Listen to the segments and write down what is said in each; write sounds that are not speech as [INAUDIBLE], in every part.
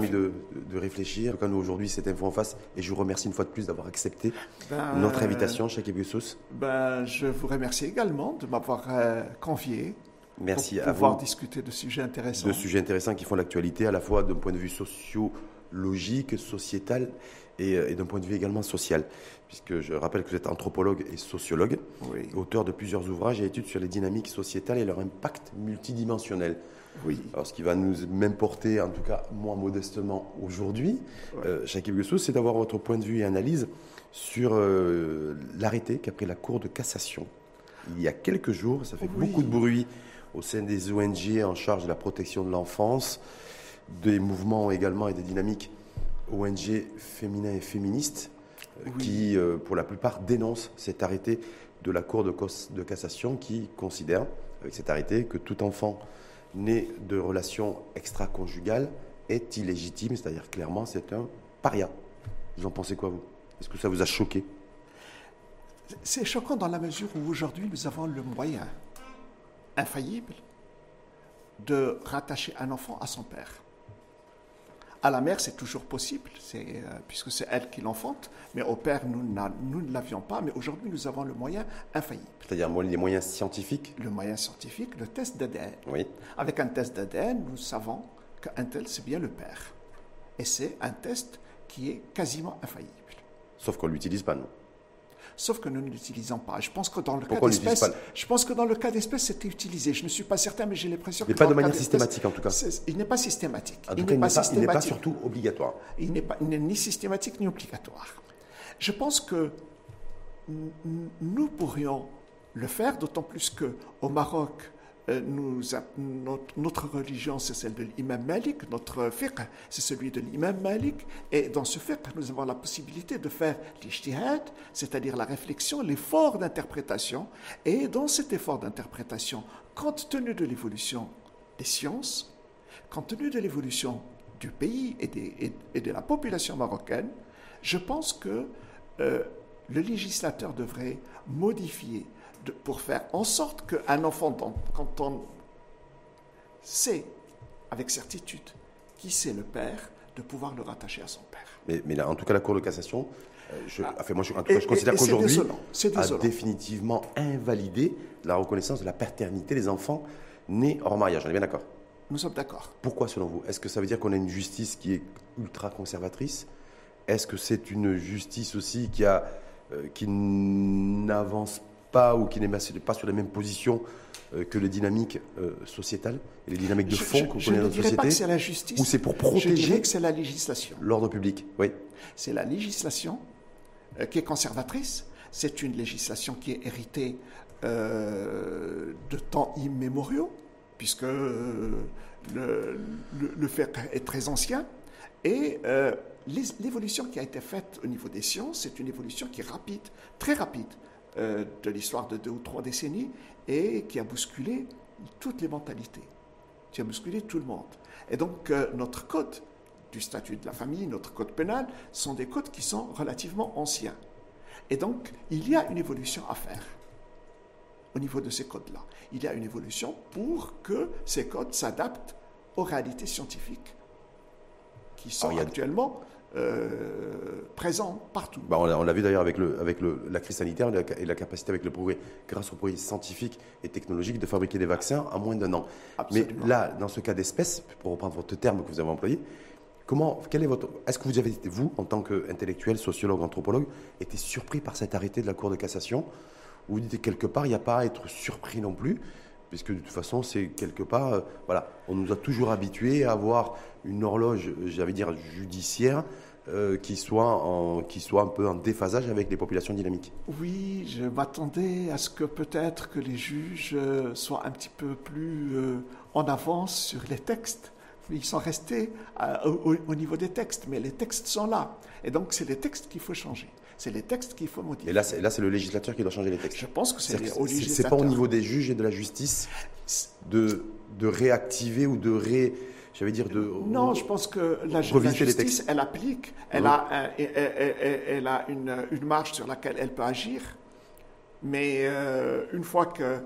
permis de, de réfléchir. Quand nous, aujourd'hui, cette info en face, et je vous remercie une fois de plus d'avoir accepté Ben, notre invitation, Cheikh Ebioussos. Ben, je vous remercie également de m'avoir euh, convié Merci pour à pouvoir vous. discuter de sujets intéressants. de sujets intéressants qui font l'actualité, à la fois d'un point de vue sociologique, sociétal et, euh, et d'un point de vue également social. Puisque je rappelle que vous êtes anthropologue et sociologue, Oui, auteur de plusieurs ouvrages et études sur les dynamiques sociétales et leur impact multidimensionnel. Oui. Alors, ce qui va nous m'importer, en tout cas moi modestement aujourd'hui, euh, Jacques Guessou, c'est d'avoir votre point de vue et analyse sur euh, l'arrêté qu'a pris la Cour de cassation il y a quelques jours. Ça fait Oui. beaucoup de bruit au sein des ONG en charge de la protection de l'enfance, des mouvements également et des dynamiques ONG féminins et féministes euh, Oui. qui, euh, pour la plupart, dénoncent cet arrêté de la Cour de, de cassation qui considère, avec cet arrêté, que tout enfant né de relations extra-conjugales est illégitime, c'est-à-dire clairement c'est un paria. Vous en pensez quoi, vous? Est-ce que ça vous a choqué? C'est choquant dans la mesure où aujourd'hui nous avons le moyen infaillible de rattacher un enfant à son père. À la mère, c'est toujours possible, c'est, euh, puisque c'est elle qui l'enfante, mais au père, nous, ne l'avions pas, mais aujourd'hui, nous avons le moyen infaillible. C'est-à-dire les moyens scientifiques? Le moyen scientifique, le test d'ADN. Oui. Avec un test d'ADN, nous savons qu'un tel, c'est bien le père. Et c'est un test qui est quasiment infaillible. Sauf qu'on ne l'utilise pas, nous. Sauf que nous ne l'utilisons pas. Je pense que dans le cas Pourquoi d'espèce, pas je pense que dans le cas d'espèce, c'était utilisé. Je ne suis pas certain, mais j'ai l'impression Mais que pas de manière systématique, en tout cas. Il n'est pas systématique. En il tout cas, il n'est pas, il n'est pas systématique. surtout obligatoire. Il n'est pas- il n'est ni systématique ni obligatoire. Je pense que nous pourrions le faire, d'autant plus que au Maroc, a- notre, religion, c'est celle de l'imam Malik, notre fiqh, c'est celui de l'imam Malik, et dans ce fiqh, nous avons la possibilité de faire l'ijtihad, c'est-à-dire la réflexion, l'effort d'interprétation, et dans cet effort d'interprétation, compte tenu de l'évolution des sciences, compte tenu de l'évolution du pays et de la population marocaine, je pense que euh, le législateur devrait modifier de- pour faire en sorte qu'un enfant, dans- quand on sait avec certitude qui c'est le père, de pouvoir le rattacher à son père. Mais, mais là, en tout cas, la Cour de cassation, euh, je, enfin, moi, je, en tout Et- cas, je considère et- et c'est qu'aujourd'hui, a définitivement invalidé la reconnaissance de la paternité des enfants nés hors mariage. On est bien d'accord? Nous sommes d'accord. Pourquoi, selon vous? Est-ce que ça veut dire qu'on a une justice qui est ultra conservatrice? Est-ce que c'est une justice aussi qui, a, euh, qui n'avance pas ou qui n'est pas sur les mêmes positions euh, que les dynamiques euh, sociétales et les dynamiques de fond qu'on connaît dans notre dirais pas que c'est société la justice. Ou c'est pour Je protéger dirais que c'est la législation. l'ordre public Oui. C'est la législation euh, qui est conservatrice. C'est une législation qui est héritée euh, de temps immémoriaux, puisque euh, le, le, le fait est très ancien. Et euh, l'évolution qui a été faite au niveau des sciences, c'est une évolution qui est rapide, très rapide, euh, de l'histoire de deux ou trois décennies, et qui a bousculé toutes les mentalités, qui a bousculé tout le monde. Et donc, euh, notre code du statut de la famille, notre code pénal, sont des codes qui sont relativement anciens. Et donc, il y a une évolution à faire au niveau de ces codes-là. Il y a une évolution pour que ces codes s'adaptent aux réalités scientifiques qui sont Alors, il y a- actuellement euh, présentes partout. Bah, on l'a vu d'ailleurs avec, le, avec le- la crise sanitaire et la, capacité avec le progrès, grâce au progrès scientifique et technologique, de fabriquer des vaccins en moins d'un an. Absolument. Mais là, dans ce cas d'espèce, pour reprendre votre terme que vous avez employé, comment, quel est votre, est-ce que vous avez été, vous, en tant qu'intellectuel, sociologue, anthropologue, été surpris par cet arrêté de la Cour de cassation? Ou vous dites quelque part, il n'y a pas à être surpris non plus puisque de toute façon, c'est quelque part, euh, voilà, on nous a toujours habitués à avoir une horloge, euh, j'allais dire judiciaire, euh, qui, soit en, qui soit un peu en déphasage avec les populations dynamiques. Oui, je m'attendais à ce que peut-être que les juges euh, soient un petit peu plus euh, en avance sur les textes. Ils sont restés au, au niveau des textes, mais les textes sont là. Et donc, c'est les textes qu'il faut changer. C'est les textes qu'il faut modifier. Et là, c'est, là, c'est le législateur qui doit changer les textes. Je pense que c'est au c'est- pas au niveau des juges et de la justice de, de réactiver ou de ré, j'allais dire de Non, je pense que la, justice, elle applique, elle a, un- elle, elle- elle- elle a une, une marge sur laquelle elle peut agir, mais euh, une fois qu'il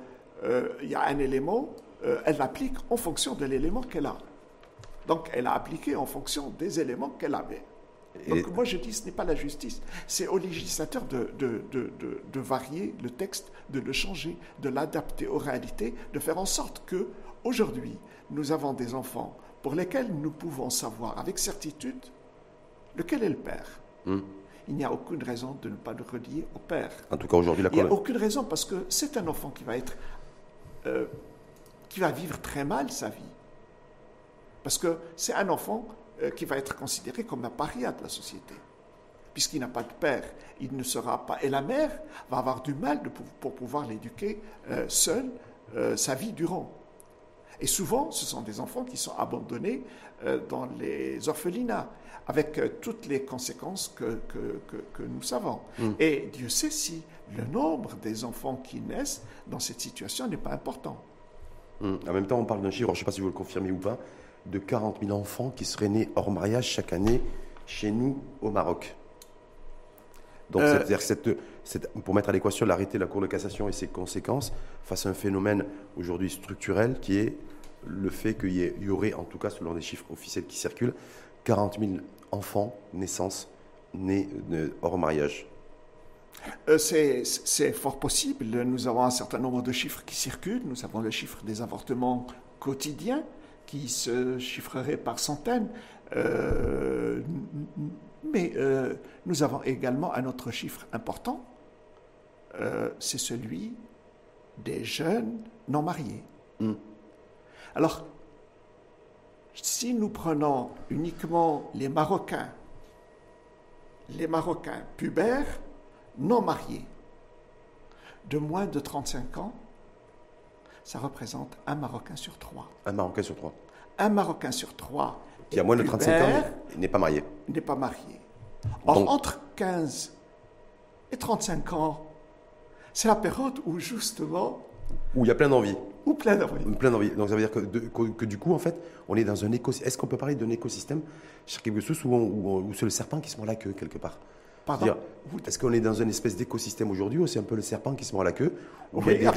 y a un élément, euh, elle l'applique en fonction de l'élément qu'elle a. Donc elle a appliqué en fonction des éléments qu'elle avait. Donc moi je dis ce n'est pas la justice, c'est au législateur de, de, de, de, varier le texte, de le changer, de l'adapter aux réalités, de faire en sorte que aujourd'hui nous avons des enfants pour lesquels nous pouvons savoir avec certitude lequel est le père. Hmm. Il n'y a aucune raison de ne pas le relier au père. En tout cas aujourd'hui la Il n'y a aucune raison parce que c'est un enfant qui va être euh, qui va vivre très mal sa vie. Parce que c'est un enfant euh, qui va être considéré comme un paria de la société. Puisqu'il n'a pas de père, il ne sera pas. Et la mère va avoir du mal pour pouvoir l'éduquer euh, seule sa vie durant. Et souvent, ce sont des enfants qui sont abandonnés dans les orphelinats, avec toutes les conséquences que, que, nous savons. Mm. Et Dieu sait si le nombre des enfants qui naissent dans cette situation n'est pas important. Mm. En même temps, on parle d'un chiffre, je ne sais pas si vous le confirmez ou pas, de 40 000 enfants qui seraient nés hors mariage chaque année chez nous au Maroc. Donc, euh, c'est-à-dire pour mettre à l'équation l'arrêté de la Cour de cassation et ses conséquences face à un phénomène aujourd'hui structurel qui est le fait qu'il y, aurait, en tout cas selon des chiffres officiels qui circulent, 40 000 enfants naissances nés hors mariage. Euh, c'est fort possible. Nous avons un certain nombre de chiffres qui circulent. Nous avons le chiffre des avortements quotidiens qui se chiffrerait par centaines. Euh, mais euh, nous avons également un autre chiffre important, c'est celui des jeunes non mariés. Hmm. Alors, si nous prenons uniquement les Marocains, les Marocains pubères non mariés, de moins de 35 ans, ça représente un Marocain sur trois. Un Marocain sur trois. Un Marocain sur trois. Qui a moins de 35 ans n'est pas marié. N'est pas marié. Or, entre 15 et 35 ans, c'est la période où justement... Où il y a plein d'envie. Où plein d'envie. Donc ça veut dire que, que, du coup, en fait, on est dans un écosystème. Est-ce qu'on peut parler d'un écosystème chose où, où c'est le serpent qui se mord la queue quelque part? Est-ce qu'on est dans une espèce d'écosystème aujourd'hui où c'est un peu le serpent qui se mord la queue? Où il y a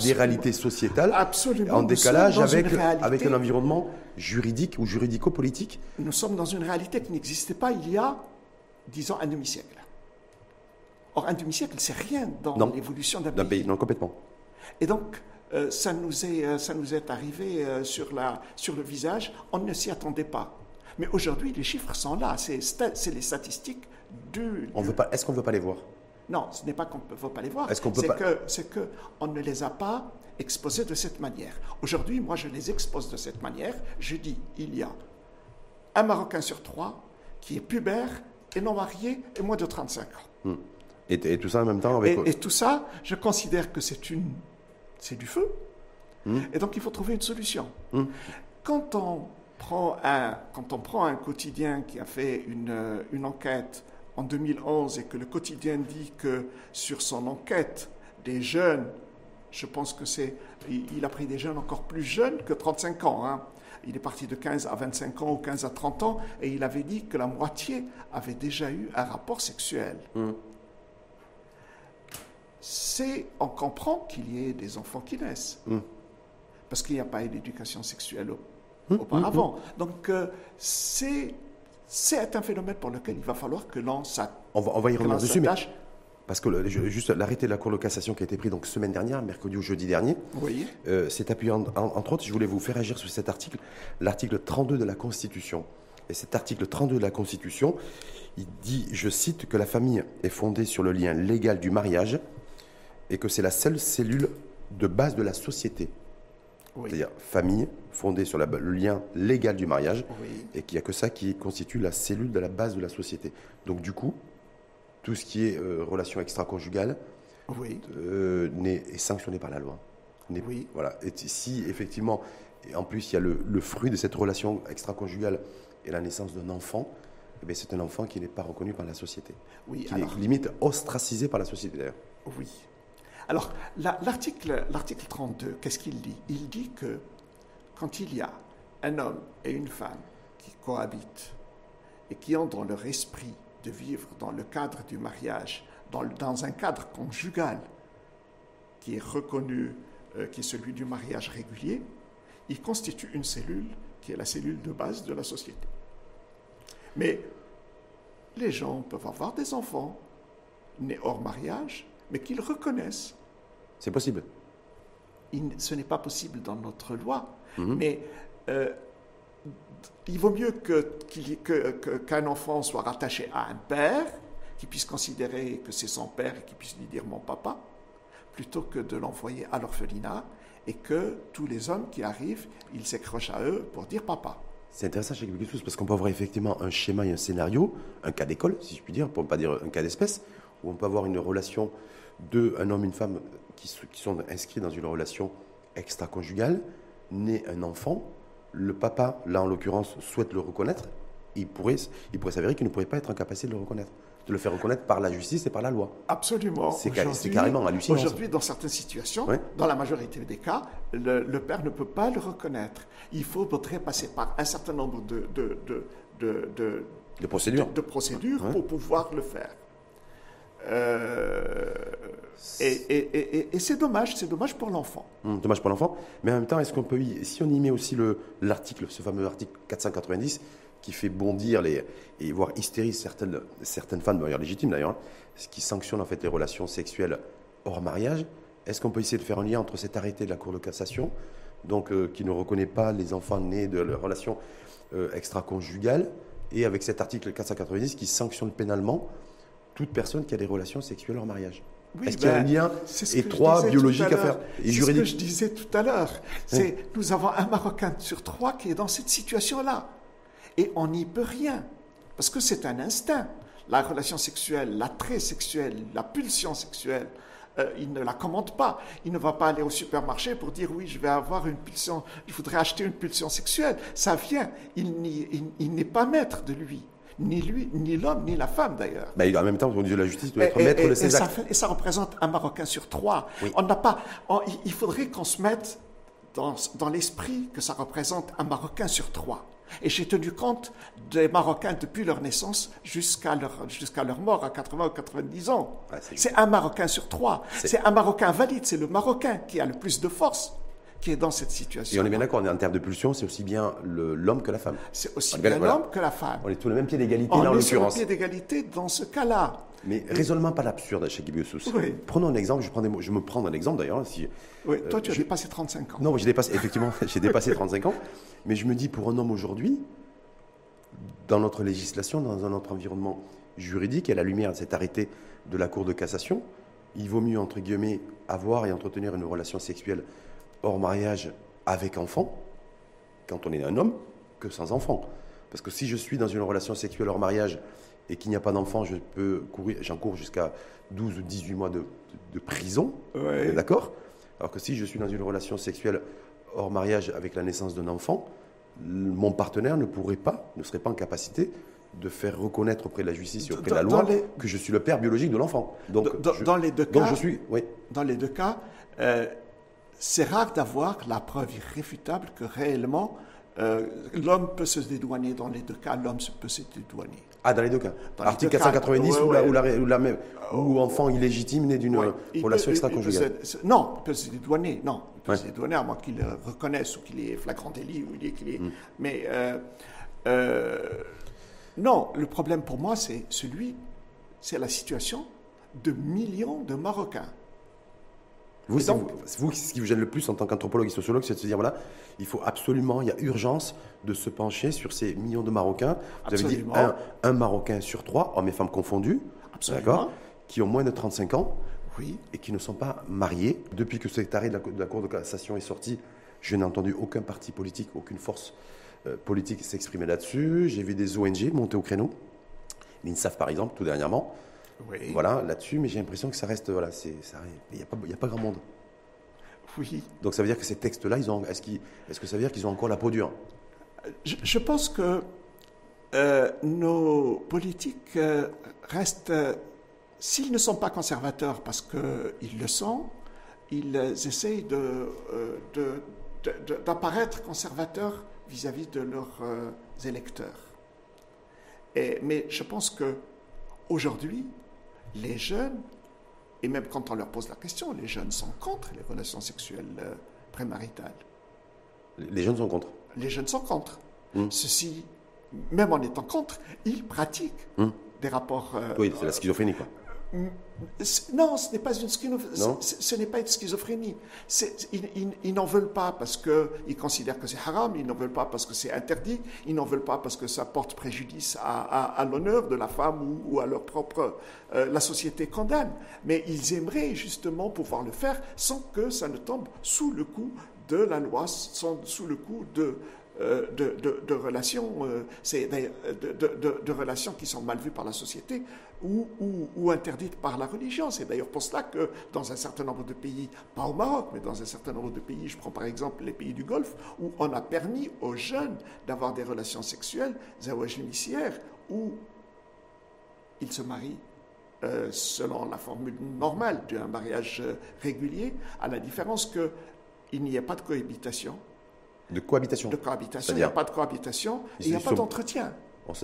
des, réalités, sociétales en décalage avec, avec un environnement juridique ou juridico-politique? Nous sommes dans une réalité qui n'existait pas il y a, disons, un demi-siècle. Or, un demi-siècle, c'est rien dans l'évolution d'un pays. Non, complètement. Et donc, euh, ça, nous est, euh, ça nous est arrivé euh, sur, la, sur le visage, on ne s'y attendait pas. Mais aujourd'hui, les chiffres sont là, c'est les statistiques on veut pas. Est-ce qu'on ne veut pas les voir? Non, ce n'est pas qu'on ne veut pas les voir. Est-ce qu'on peut que, C'est qu'on ne les a pas exposés de cette manière. Aujourd'hui, moi, je les expose de cette manière. Je dis, il y a un Marocain sur trois qui est pubère et non marié et moins de 35 ans. Hmm. Et, tout ça en même temps avec... Et, tout ça, je considère que c'est une, c'est du feu. Hmm. Et donc, il faut trouver une solution. Hmm. Quand on prend un, quand on prend un quotidien qui a fait une, une enquête en 2011 et que le quotidien dit que sur son enquête des jeunes, je pense que c'est, il a pris des jeunes encore plus jeunes que 35 ans. Hein. Il est parti de 15 à 25 ans ou 15 à 30 ans et il avait dit que la moitié avait déjà eu un rapport sexuel. Mmh. C'est, on comprend qu'il y ait des enfants qui naissent. Mmh. Parce qu'il n'y a pas eu d'éducation sexuelle mmh. auparavant. Donc, euh, c'est c'est un phénomène pour lequel il va falloir que l'on On va, on va y revenir dessus, mais parce que juste l'arrêté de la Cour de cassation qui a été pris donc semaine dernière, mercredi ou jeudi dernier, oui. euh, s'est appuyé entre autres, je voulais vous faire agir sur cet article, l'article 32 de la Constitution. Et cet article 32 de la Constitution, il dit, je cite, que la famille est fondée sur le lien légal du mariage et que c'est la seule cellule de base de la société c'est-à-dire famille fondée sur le lien légal du mariage, et qu'il n'y a que ça qui constitue la cellule de la base de la société. Donc du coup, tout ce qui est euh, relation extra-conjugale euh, est, sanctionné par la loi. Oui. Voilà. Et si effectivement, et en plus il y a le, fruit de cette relation extra-conjugale et la naissance d'un enfant, eh c'est un enfant qui n'est pas reconnu par la société. Oui, qui est limite ostracisé par la société d'ailleurs. Oui. Alors, l'article 32, qu'est-ce qu'il dit? Il dit que quand il y a un homme et une femme qui cohabitent et qui ont dans leur esprit de vivre dans le cadre du mariage, dans, un cadre conjugal qui est reconnu, euh, qui est celui du mariage régulier, ils constituent une cellule qui est la cellule de base de la société. Mais les gens peuvent avoir des enfants nés hors mariage, mais qu'ils reconnaissent. C'est possible. ce n'est pas possible dans notre loi, Mhm. mais euh, il vaut mieux qu'il ait- que- que- qu'un enfant soit rattaché à un père, qui puisse considérer que c'est son père et qui puisse lui dire mon papa, plutôt que de l'envoyer à l'orphelinat et que tous les hommes qui arrivent, ils s'accrochent à eux pour dire papa. C'est intéressant chez chose parce qu'on peut avoir effectivement un schéma et un scénario, un cas d'école, si je puis dire, pour ne pas dire un cas d'espèce, où on peut avoir une relation de un homme, une femme qui, sont inscrits dans une relation extra-conjugale, naît un enfant, le papa, là en l'occurrence, souhaite le reconnaître, il pourrait, il pourrait s'avérer qu'il ne pourrait pas être en capacité de le reconnaître, de le faire reconnaître par la justice et par la loi. Absolument. C'est carrément hallucinant. Aujourd'hui, dans certaines situations, Ouais. dans la majorité des cas, le, le père ne peut pas le reconnaître. Il faudrait passer par un certain nombre de, de, de, de, de- De procédure. de procédures Ouais. pour pouvoir le faire. Euh, et c'est dommage, c'est dommage pour l'enfant. Hum, dommage pour l'enfant. Mais en même temps, est-ce qu'on peut y, si on y met aussi le l'article, ce fameux article 490, qui fait bondir et voire hystériser certaines certaines femmes, d'ailleurs légitimes d'ailleurs, hein, ce qui sanctionne en fait les relations sexuelles hors mariage, est-ce qu'on peut essayer de faire un lien entre cet arrêté de la Cour de cassation, donc euh, qui ne reconnaît pas les enfants nés de la relation euh, extra-conjugale, et avec cet article 490 qui sanctionne pénalement toute personne qui a des relations sexuelles hors mariage Oui, Est-ce qu'il y a un ben, lien que je étroit, biologique à l'heure. faire et C'est ce que je disais tout à l'heure. C'est nous avons un Marocain sur trois qui est dans cette situation-là. Et on n'y peut rien. Parce que c'est un instinct. La relation sexuelle, l'attrait sexuel, la pulsion sexuelle, euh, il ne la commande pas. Il ne va pas aller au supermarché pour dire oui, je vais avoir une pulsion, je voudrais acheter une pulsion sexuelle. Ça vient. Il n'est pas maître de lui. Ni lui, ni l'homme, ni la femme d'ailleurs. Ben, en même temps, au niveau de la justice, doit être Et- maître et- de et ses ça actes. fait- et ça représente un Marocain sur trois. Oui. On n'a pas. on- il- faudrait qu'on se mette dans, dans l'esprit que ça représente un Marocain sur trois. Et j'ai tenu compte des Marocains depuis leur naissance jusqu'à leur, jusqu'à leur mort à 80 ou 90 ans. Ouais, c'est- un Marocain sur trois. C'est un Marocain valide. C'est le Marocain qui a le plus de force qui est dans cette situation. Et on est bien d'accord, on en termes de pulsion, c'est aussi bien l'homme que la femme. C'est aussi On bien- voilà. l'homme que la femme. On est tous le même pied d'égalité On dans est sur le l'occurrence. pied d'égalité dans ce cas-là. Mais raisonnement pas l'absurde chez Gibiosous. Oui. Prenons un exemple, je, prends des mots- je me prends un exemple d'ailleurs. Si, Oui, toi, tu as je- dépassé 35 ans. non, j'ai dépassé, effectivement, [LAUGHS] j'ai dépassé 35 ans, mais je me dis pour un homme aujourd'hui, dans notre législation, dans un autre environnement juridique, et à la lumière de cet arrêté de la Cour de cassation, il vaut mieux, entre guillemets, avoir et entretenir une relation sexuelle hors mariage avec enfant, quand on est un homme, que sans enfant. Parce que si je suis dans une relation sexuelle hors mariage et qu'il n'y a pas d'enfant, je peux courir, j'en cours jusqu'à 12 ou 18 mois de, de- de prison, Ouais. d'accord? Alors que si je suis dans une relation sexuelle hors mariage avec la naissance d'un enfant, mon partenaire ne pourrait pas, ne serait pas en capacité de faire reconnaître auprès de la justice et auprès de la loi les- que je suis le père biologique de l'enfant. Donc, Dans- je, dans les deux donc cas- je suis, oui, Dans les deux cas, euh, c'est rare d'avoir la preuve irréfutable que réellement euh, l'homme peut se dédouaner. Dans les deux cas, l'homme peut se dédouaner. Ah, dans les deux cas. Dans Article deux cas, 490 ouais, ou, la, ouais. ou, la, ou la même, ou enfant illégitime né d'une Ouais. euh, relation extra-conjugale. non, il peut se dédouaner. Non, il peut se dédouaner à moins qu'il le reconnaisse ou qu'il ait flagrant délit ou qu'il est. Mm. Mais euh, euh, non, le problème pour moi, c'est celui, c'est la situation de millions de Marocains. Vous, donc- vous, ce qui vous gêne le plus en tant qu'anthropologue et sociologue, c'est de se dire voilà, il faut absolument, il y a urgence de se pencher sur ces millions de Marocains. Vous avez dit Absolument. un, un Marocain sur trois, hommes et femmes confondus, Absolument. d'accord, qui ont moins de 35 ans Oui. et qui ne sont pas mariés. Depuis que cet arrêt de la, de la Cour de cassation est sorti, je n'ai entendu aucun parti politique, aucune force euh, politique s'exprimer là-dessus. J'ai vu des ONG monter au créneau, l'INSAF par exemple, tout dernièrement. Oui. Voilà, là-dessus, mais j'ai l'impression que ça reste, voilà, c'est, il n'y a, pas- y a pas grand monde. Oui. Donc ça veut dire que ces textes-là, ils ont, est-ce, est-ce que ça veut dire qu'ils ont encore la peau dure? Je, je pense que euh, nos politiques euh, restent, euh, s'ils ne sont pas conservateurs parce qu'ils le sont, ils essayent d'apparaître conservateurs vis-à-vis de leurs électeurs. Et, mais je pense que aujourd'hui, les jeunes, et même quand on leur pose la question, les jeunes sont contre les relations sexuelles euh, prémaritales. Les jeunes sont contre. les jeunes sont contre. Hmm. Ceci, même en étant contre, ils pratiquent Hmm. des rapports. euh, Oui, c'est la schizophrénie, quoi. Non, ce n'est pas une schizophrénie. Ce, n'est pas une schizophrénie. Ils, ils- ils n'en veulent pas parce qu'ils considèrent que c'est haram, ils n'en veulent pas parce que c'est interdit, ils n'en veulent pas parce que ça porte préjudice à, à- à l'honneur de la femme ou, ou à leur propre... euh, la société condamne. Mais ils aimeraient justement pouvoir le faire sans que ça ne tombe sous le coup de la loi, sans- sous le coup de... euh, de, relations, euh, d'ailleurs, de, relations qui sont mal vues par la société ou, interdites par la religion. C'est d'ailleurs pour cela que dans un certain nombre de pays, pas au Maroc, mais dans un certain nombre de pays, je prends par exemple les pays du Golfe, où on a permis aux jeunes d'avoir des relations sexuelles, zawaj l'initiaire, où ils se marient euh, selon la formule normale d'un mariage euh, régulier, à la différence qu'il n'y ait pas de cohabitation. De cohabitation. De cohabitation, il n'y a pas de cohabitation, et il n'y a pas d'entretien.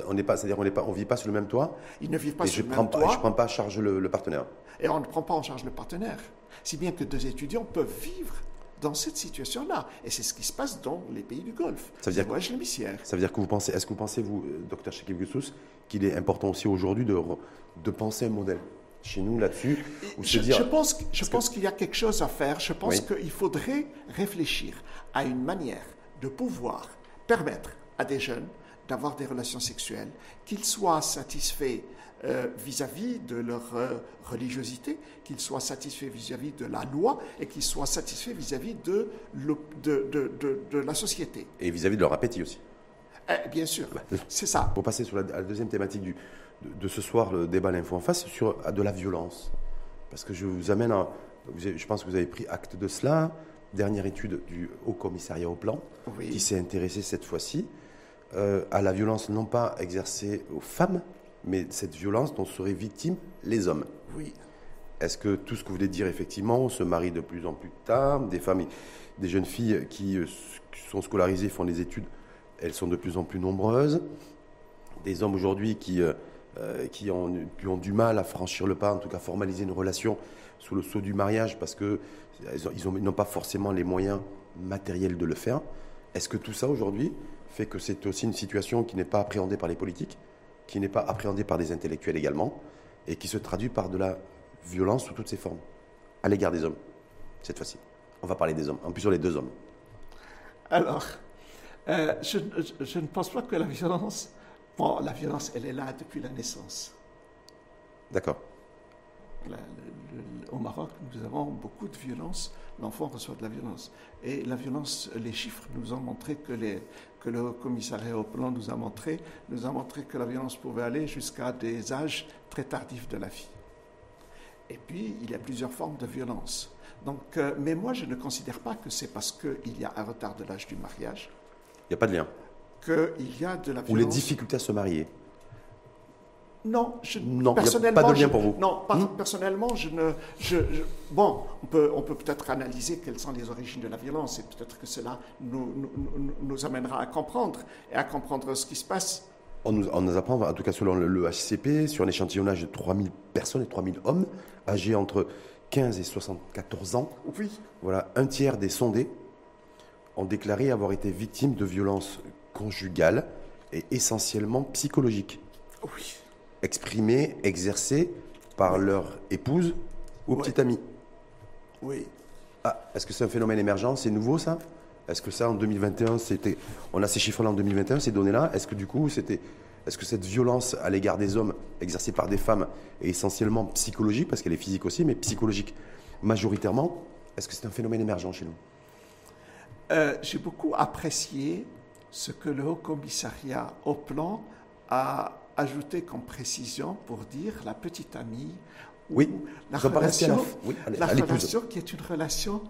On n'est pas, c'est-à-dire on n'est pas, on vit pas sur le même toit. Ils ne vivent pas sur je le prends même pas, toit. je prends pas à charge le, le partenaire. Et on ne prend pas en charge le partenaire. Si bien que deux étudiants peuvent vivre dans cette situation-là. Et c'est ce qui se passe dans les pays du Golfe. Ça veut dire- Zawaj l'initiaire. Ça veut dire que vous pensez, est-ce que vous pensez, vous, euh, docteur Chekib Goussous, qu'il est important aussi aujourd'hui de, de penser un modèle chez nous là-dessus ou se Je, dire, je pense, que- je que- pense qu'il y a quelque chose à faire. Je pense Oui. qu'il faudrait réfléchir à une manière de pouvoir permettre à des jeunes d'avoir des relations sexuelles, qu'ils soient satisfaits euh, vis-à-vis de leur euh, religiosité, qu'ils soient satisfaits vis-à-vis de la loi et qu'ils soient satisfaits vis-à-vis de, de, de- de- de la société. et vis-à-vis de leur appétit aussi. Eh, bien sûr, Bah, c'est ça. Pour passer sur la, deuxième thématique du, de, ce soir, le débat L'Info en face, sur de la violence. Parce que je vous amène à. je pense que vous avez pris acte de cela. Dernière étude du Haut Commissariat au Plan, Oui. qui s'est intéressé cette fois-ci euh, à la violence non pas exercée aux femmes, mais cette violence dont seraient victimes les hommes. Oui. Est-ce que tout ce que vous voulez dire, effectivement, on se marie de plus en plus tard, des femmes, des jeunes filles qui euh, qui sont scolarisées, font des études, elles sont de plus en plus nombreuses. Des hommes aujourd'hui qui, euh, euh, qui, ont, qui ont du mal à franchir le pas, en tout cas formaliser une relation sous le sceau du mariage parce que ils ont- ils ont- ils n'ont pas forcément les moyens matériels de le faire. Est-ce que tout ça aujourd'hui fait que c'est aussi une situation qui n'est pas appréhendée par les politiques, qui n'est pas appréhendée par les intellectuels également, et qui se traduit par de la violence sous toutes ses formes, à l'égard des hommes, cette fois-ci? On va parler des hommes, en plus sur les deux hommes. Alors, euh, je, je- je ne pense pas que la violence. Bon, la violence, elle est là depuis la naissance. D'accord. Au Maroc, nous avons beaucoup de violence. L'enfant reçoit de la violence. Et la violence, les chiffres nous ont montré que, les, que le commissariat au plan nous a montré, nous a montré que la violence pouvait aller jusqu'à des âges très tardifs de la vie. Et puis, il y a plusieurs formes de violence. Donc, euh, mais moi, je ne considère pas que c'est parce qu'il y a un retard de l'âge du mariage Il n'y a pas de lien. qu'il y a de la Ou les violence. difficultés à se marier. Non, je, Non, personnellement, pas de lien je- pour vous. Non, par- Hmm? personnellement, je ne. Je, je- bon, on peut on peut peut-être analyser quelles sont les origines de la violence et peut-être que cela nous, nous, nous- nous amènera à comprendre et à comprendre ce qui se passe. On nous, on nous apprend, en tout cas selon le, le HCP, sur un échantillonnage de 3000 personnes et 3000 hommes âgés entre 15 et 74 ans, Oui. voilà, un tiers des sondés ont déclaré avoir été victimes de violences conjugales et essentiellement psychologiques, Oui. Exprimées, exercées par leur épouse ou petite amie. Oui. Ah, est-ce que c'est un phénomène émergent? C'est nouveau ça? Est-ce que ça en 2021, c'était. On a ces chiffres-là en 2021, ces données-là. Est-ce que du coup, c'était. Est-ce que cette violence à l'égard des hommes exercée par des femmes est essentiellement psychologique, parce qu'elle est physique aussi, mais psychologique majoritairement Est-ce que c'est un phénomène émergent chez nous? Euh, J'ai beaucoup apprécié ce que le Haut Commissariat au plan a ajouté comme précision pour dire la petite amie ou Oui, la relation, oui, la relation qui est une relation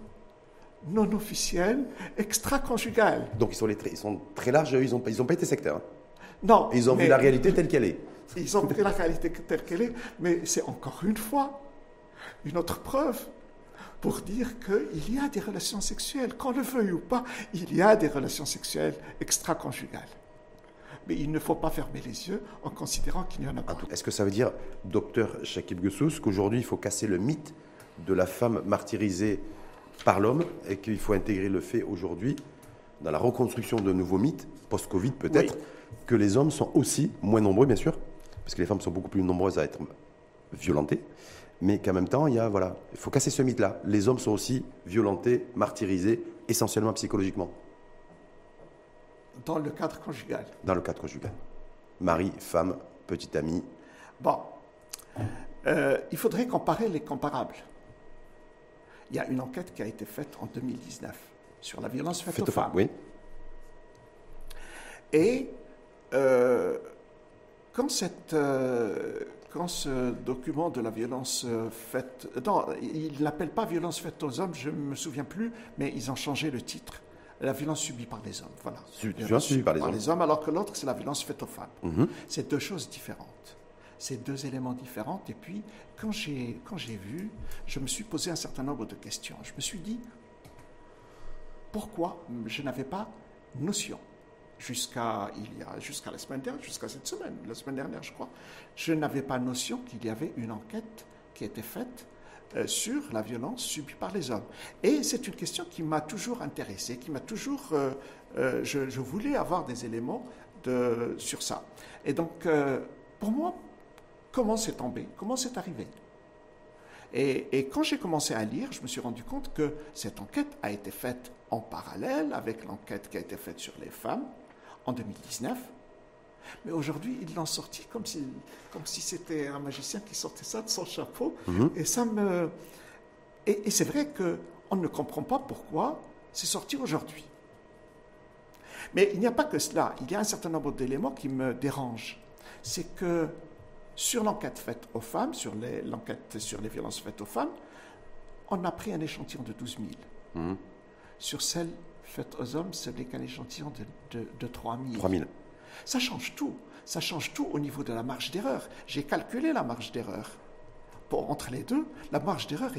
non officielle, extra-conjugale. Donc ils sont, les très, ils sont très larges, ils n'ont ils ont pas été sectaires. hein. Non, Ils ont vu la réalité telle qu'elle est. Ils ont pris la réalité telle qu'elle est, mais c'est encore une fois une autre preuve pour dire qu'il y a des relations sexuelles, qu'on le veuille ou pas, il y a des relations sexuelles extra-conjugales. Mais il ne faut pas fermer les yeux en considérant qu'il n'y en a pas. Est-ce que ça veut dire, docteur Shakib Gessous, qu'aujourd'hui il faut casser le mythe de la femme martyrisée par l'homme et qu'il faut intégrer le fait aujourd'hui dans la reconstruction de nouveaux mythes, post-Covid peut-être, que les hommes sont aussi moins nombreux, bien sûr, parce que les femmes sont beaucoup plus nombreuses à être violentées, mais qu'en même temps, il y a, voilà, il faut casser ce mythe-là. Les hommes sont aussi violentés, martyrisés, essentiellement psychologiquement. Dans le cadre conjugal. Dans le cadre conjugal. Mari, femme, petit ami. Bon, euh, il faudrait comparer les comparables. Il y a une enquête qui a été faite en 2019 sur la violence faite, aux, femmes. Oui. Et euh, quand, cette, euh, quand ce document de la violence faite... Non, il l'appelle pas violence faite aux hommes, je ne me souviens plus, mais ils ont changé le titre. La violence subie par les hommes, voilà. violence subie par les, les hommes. alors que l'autre, c'est la violence faite aux femmes. C'est deux choses différentes c'est deux éléments différents. Et puis, quand j'ai, vu, je me suis posé un certain nombre de questions. Je me suis dit, pourquoi je n'avais pas notion jusqu'à il y a jusqu'à la semaine dernière, jusqu'à cette semaine, la semaine dernière, je crois, je n'avais pas notion qu'il y avait une enquête qui était faite sur la violence subie par les hommes. Et c'est une question qui m'a toujours intéressé, qui m'a toujours, euh, euh, je, voulais avoir des éléments de, sur ça. Et donc, pour moi, comment c'est tombé, comment c'est arrivé? Et, quand j'ai commencé à lire, je me suis rendu compte que cette enquête a été faite en parallèle avec l'enquête qui a été faite sur les femmes en 2019. Mais aujourd'hui, ils l'ont sorti comme si, comme si c'était un magicien qui sortait ça de son chapeau. Mhm. Et ça me. Et, et c'est vrai qu'on ne comprend pas pourquoi c'est sorti aujourd'hui. Mais il n'y a pas que cela. Il y a un certain nombre d'éléments qui me dérangent. C'est que sur l'enquête faite aux femmes, sur l'enquête sur les violences faites aux femmes, on a pris un échantillon de 12 000. Mmh. Sur celles faites aux hommes, ce n'est qu'un échantillon de, de, 3 000. 3 000. Ça change tout. Ça change tout au niveau de la marge d'erreur. J'ai calculé la marge d'erreur. entre les deux, la marge d'erreur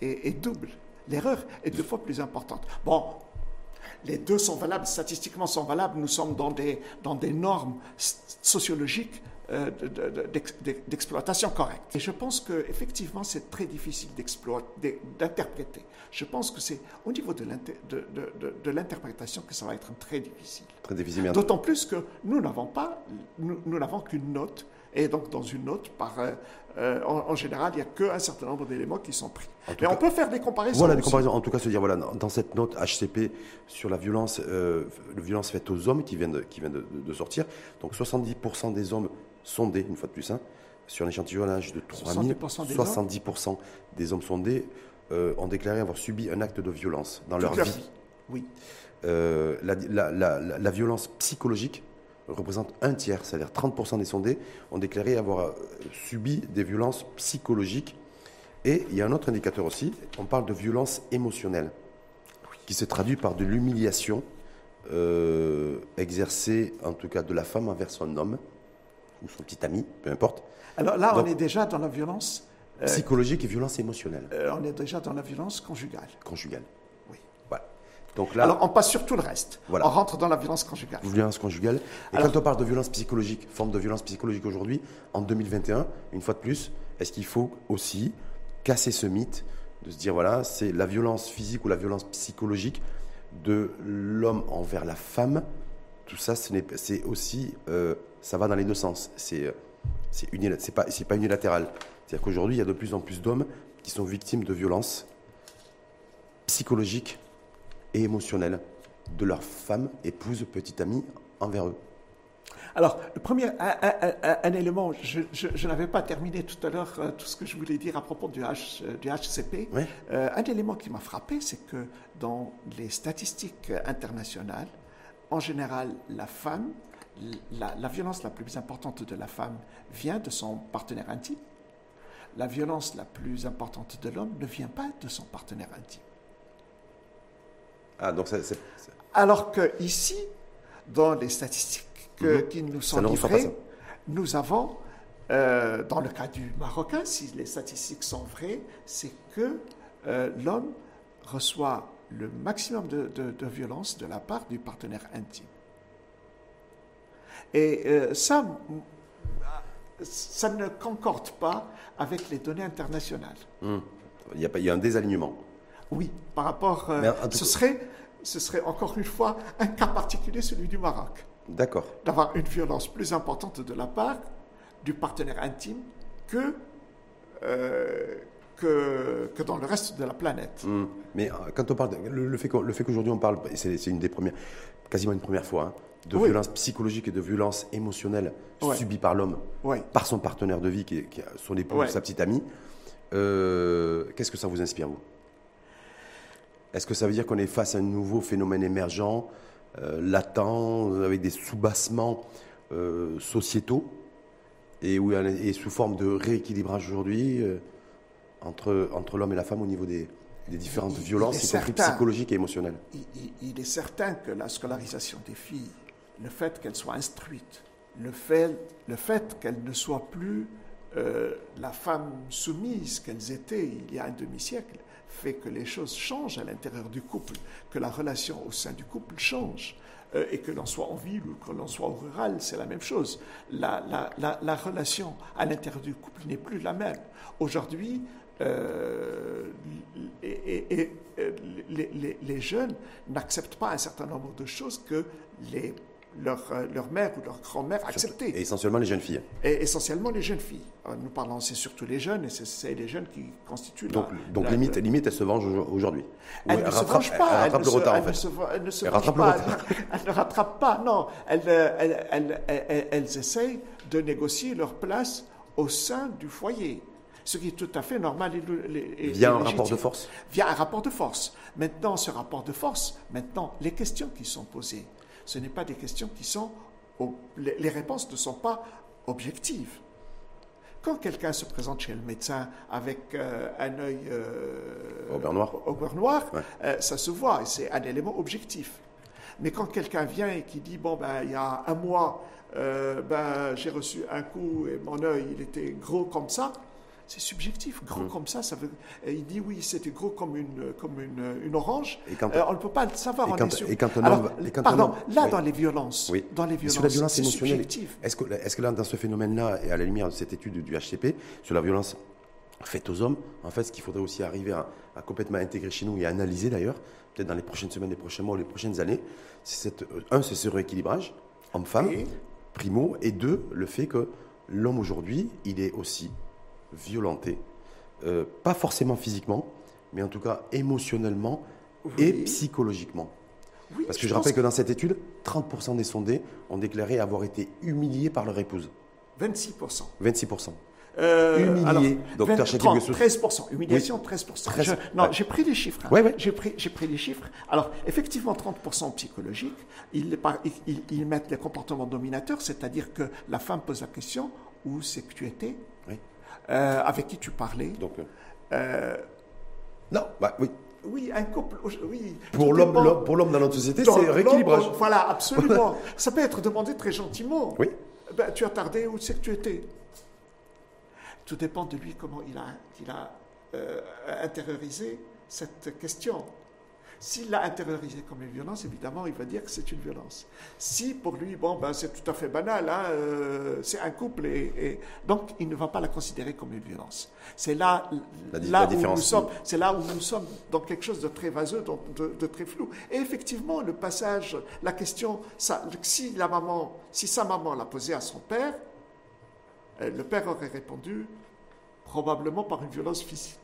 est, double. L'erreur est deux fois plus importante. Bon, les deux sont valables, statistiquement sont valables. Nous sommes dans des, normes sociologiques d'exploitation correcte. Et je pense qu'effectivement, c'est très difficile d'interpréter. Je pense que c'est au niveau de l'interprétation que ça va être très difficile. Très difficile. D'autant plus que nous n'avons pas, nous n'avons qu'une note. Et donc, dans une note, par, euh, euh, en, général, il n'y a qu'un certain nombre d'éléments qui sont pris. Mais on peut faire des comparaisons. Voilà, des comparaisons. En tout cas, se dire, voilà, dans cette note HCP sur la violence, euh, la violence faite aux hommes qui vient de, qui vient de, de sortir, donc 70% des hommes sondés, une fois de plus, hein, sur un échantillonnage de 3000, 70%, des hommes sondés euh, ont déclaré avoir subi un acte de violence dans leur vie. Oui. Euh, la, la, la, violence psychologique représente un tiers, c'est-à-dire 30% des sondés ont déclaré avoir euh, subi des violences psychologiques. Et il y a un autre indicateur aussi, on parle de violence émotionnelle, qui se traduit par de l'humiliation exercée, en tout cas de la femme envers son homme, ou son petit ami, peu importe. Alors là, on est déjà dans la violence euh, psychologique et violence émotionnelle. Euh, on est déjà dans la violence conjugale. Conjugale. Oui. Voilà. Donc là, Alors on passe sur tout le reste. Voilà. On rentre dans la violence conjugale. Violence conjugale. Et quand on parle de violence psychologique, forme de violence psychologique aujourd'hui, en 2021, une fois de plus, est-ce qu'il faut aussi casser ce mythe de se dire voilà, c'est la violence physique ou la violence psychologique de l'homme envers la femme? Tout ça, c'est aussi euh, ça va dans les deux sens. C'est c'est pas, pas unilatéral. C'est-à-dire qu'aujourd'hui, il y a de plus en plus d'hommes qui sont victimes de violences psychologiques et émotionnelles de leur femme, épouse, petite amie envers eux. Alors, le premier, un, élément, je, n'avais pas terminé tout à l'heure euh, tout ce que je voulais dire à propos du, H, du HCP. Euh, un élément qui m'a frappé, c'est que dans les statistiques internationales, en général, la femme la, violence la plus importante de la femme vient de son partenaire intime. La violence la plus importante de l'homme ne vient pas de son partenaire intime. Ah, donc Alors que ici, dans les statistiques mhm. qui nous sont livrées, nous avons, euh, dans le cas du Marocain, si les statistiques sont vraies, c'est que euh, l'homme reçoit le maximum de violence de la part du partenaire intime. Et euh, ça, ça ne concorde pas avec les données internationales. Hmm. Il, y a, il, y a, un désalignement. Oui, par rapport. Euh, ce serait. ce serait encore une fois un cas particulier, celui du Maroc. D'accord. D'avoir une violence plus importante de la part du partenaire intime que, euh, que, que, dans le reste de la planète. Hum. Mais euh, quand on parle, de, le, fait qu'aujourd'hui on parle, c'est une des premières, quasiment une première fois, hein, de violence psychologique et de violence émotionnelle subie par l'homme, par son partenaire de vie, qui, qui son époux, sa petite amie. Euh, qu'est-ce que ça vous inspire, vous? Est-ce que ça veut dire qu'on est face à un nouveau phénomène émergent, euh, latent, avec des soubassements euh, sociétaux, et, où, et sous forme de rééquilibrage aujourd'hui entre, entre l'homme et la femme au niveau des, différentes violences, y compris psychologiques et émotionnelles? Il, est certain que la scolarisation des filles, le fait qu'elles soient instruites, le fait, le fait qu'elles ne soient plus euh, la femme soumise qu'elles étaient il y a un demi-siècle fait que les choses changent à l'intérieur du couple, que la relation au sein du couple change. Euh, et que l'on soit en ville ou que l'on soit au rural, c'est la même chose. La, la, la, relation à l'intérieur du couple n'est plus la même. Aujourd'hui, euh, et, les, les, les, jeunes n'acceptent pas un certain nombre de choses que les leur, euh, leur mère ou leur grand-mère acceptaient. Et essentiellement les jeunes filles. Et essentiellement les jeunes filles. Euh, nous parlons, c'est surtout les jeunes, et c'est les jeunes qui constituent Donc, donc limite, limite, elles se vengent aujourd'hui. Elles, ne se vengent pas. Elle rattrape le retard, en fait. Elle ne se rattrape pas. Elles ne rattrapent pas, non. Elles, elles essayent de négocier leur place au sein du foyer ce qui est tout à fait normal et, et Via un rapport de force Via un rapport de force. Maintenant, ce rapport de force, maintenant, les questions qui sont posées, ce n'est pas des questions qui sont... Les réponses ne sont pas objectives. Quand quelqu'un se présente chez le médecin avec euh, un œil euh, au beurre noir, au beurre noir euh, ça se voit et c'est un élément objectif. Mais quand quelqu'un vient et qui dit bon ben il y a un mois ben j'ai reçu un coup et mon œil il était gros comme ça, c'est subjectif. Gros mm. comme ça, ça veut. il dit oui, c'était gros comme une, comme une, une orange. Et quand, euh, on ne peut pas le savoir. Et quand, et quand Alors, pardon, là, dans les violences, oui. dans les violences, la violence émotionnelle, est-ce que, est que là, dans ce phénomène-là, et à la lumière de cette étude du HCP, sur la violence faite aux hommes, en fait, ce qu'il faudrait aussi arriver à, complètement intégrer chez nous et à analyser d'ailleurs, peut-être dans les prochaines semaines, les prochains mois, les prochaines années, c'est euh, un, c'est ce rééquilibrage homme-femme, primo, et deux, le fait que l'homme aujourd'hui, il est aussi violenté, euh, pas forcément physiquement, mais en tout cas émotionnellement et psychologiquement. Parce que je, rappelle que... dans cette étude, 30% des sondés ont déclaré avoir été humiliés par leur épouse. 26%. 26%. Euh, humiliés. Docteur 13%. Humiliation, 13%. non, j'ai pris les chiffres. Hein. J'ai pris, pris les chiffres. Alors, effectivement, 30% psychologique. Ils, ils, ils, mettent les comportements dominateurs, c'est-à-dire que la femme pose la question où c'est que tu étais euh, avec qui tu parlais? Donc, euh, euh, non, bah, oui. Oui, un couple. Oui. Pour l'homme, pour l'homme dans notre société, c'est rééquilibrage. Voilà, absolument. [LAUGHS] Ça peut être demandé très gentiment. Oui. Ben, tu as tardé, où c'est que tu étais? Tout dépend de lui comment il a, il a intériorisé cette question. S'il l'a intériorisé comme une violence, évidemment, il va dire que c'est une violence. Si pour lui, bon, ben, c'est tout à fait banal, hein, euh, c'est un couple, et, donc il ne va pas la considérer comme une violence. C'est là, là où nous sommes, c'est là où nous sommes dans quelque chose de très vaseux, de, très flou. Et effectivement, le passage, la question, ça, si la maman, si sa maman l'a posée à son père, euh, le père aurait répondu probablement par une violence physique.